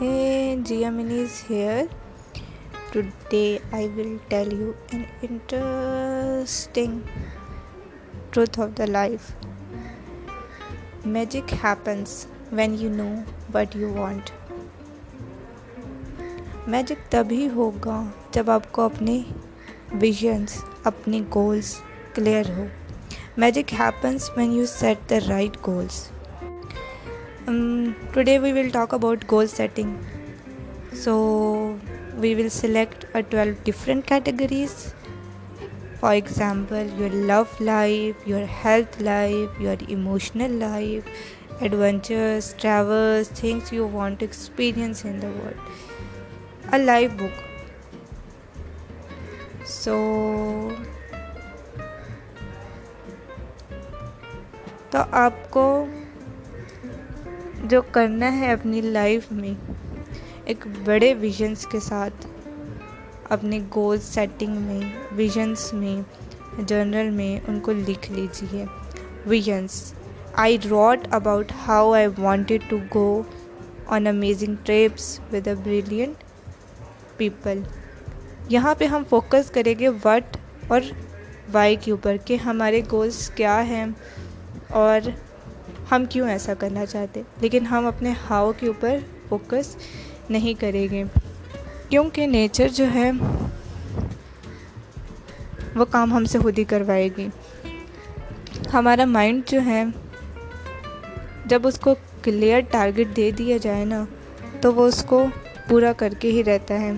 G منیز here today I will tell you an interesting truth of the life magic happens when you know what you want magic تبھی ہوگا جب آپ کو اپنے visions اپنے goals clear ہو magic happens when you set the right goals today we will talk about goal setting so we will select a twelve different categories for example your love life your health life your emotional life adventurous travels things you want experience in the world a life book so تو آپ کو جو کرنا ہے اپنی life میں ایک بڑے ویژنس کے ساتھ اپنے گول سیٹنگ میں ویژنس میں جرنل میں ان کو لکھ لیجیے visions I wrote about how I wanted to go on amazing trips with a brilliant people یہاں پہ ہم فوکس کریں گے وٹ اور وائی کے اوپر کہ ہمارے گولس کیا ہیں اور ہم کیوں ایسا کرنا چاہتے لیکن ہم اپنے ہاؤ کے اوپر فوکس نہیں کریں گے کیونکہ نیچر جو ہے وہ کام ہم سے خود ہی کروائے گی ہمارا مائنڈ جو ہے جب اس کو کلیئر ٹارگٹ دے دیا جائے نا تو وہ اس کو پورا کر کے ہی رہتا ہے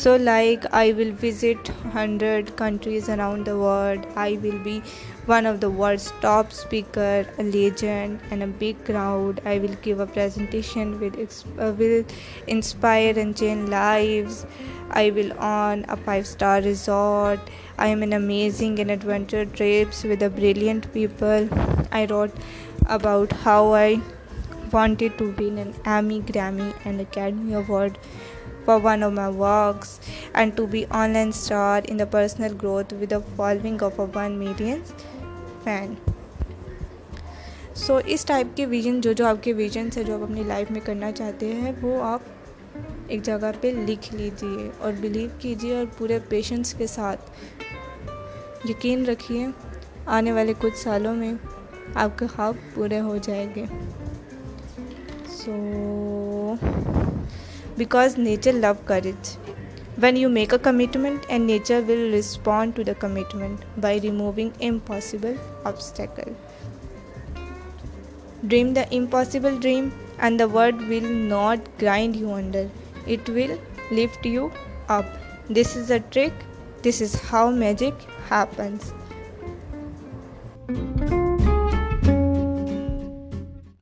So like I will visit 100 countries around the world. I will be one of the world's top speaker, a legend and a big crowd. I will give a presentation uh, will inspire and change lives. I will own a 5-star resort. I am an amazing and adventure trips with a brilliant people. I wrote about how I wanted to win an Emmy, Grammy and Academy Award for one of my works and to be online star in the personal growth with a following of a 1 million آفین so so, اس type کے vision جو جو آپ کے visions ہیں جو آپ اپنی لائف میں کرنا چاہتے ہیں وہ آپ ایک جگہ پہ لکھ لیجیے اور بلیو کیجیے اور پورے پیشنس کے ساتھ یقین رکھیے آنے والے کچھ سالوں میں آپ کے خواب پورے ہو جائیں گے سو so, because nature loves courage. When you make a commitment, and nature will respond to the commitment by removing impossible obstacle. Dream the impossible dream, and the world will not grind you under. It will lift you up. This is a trick. This is how magic happens.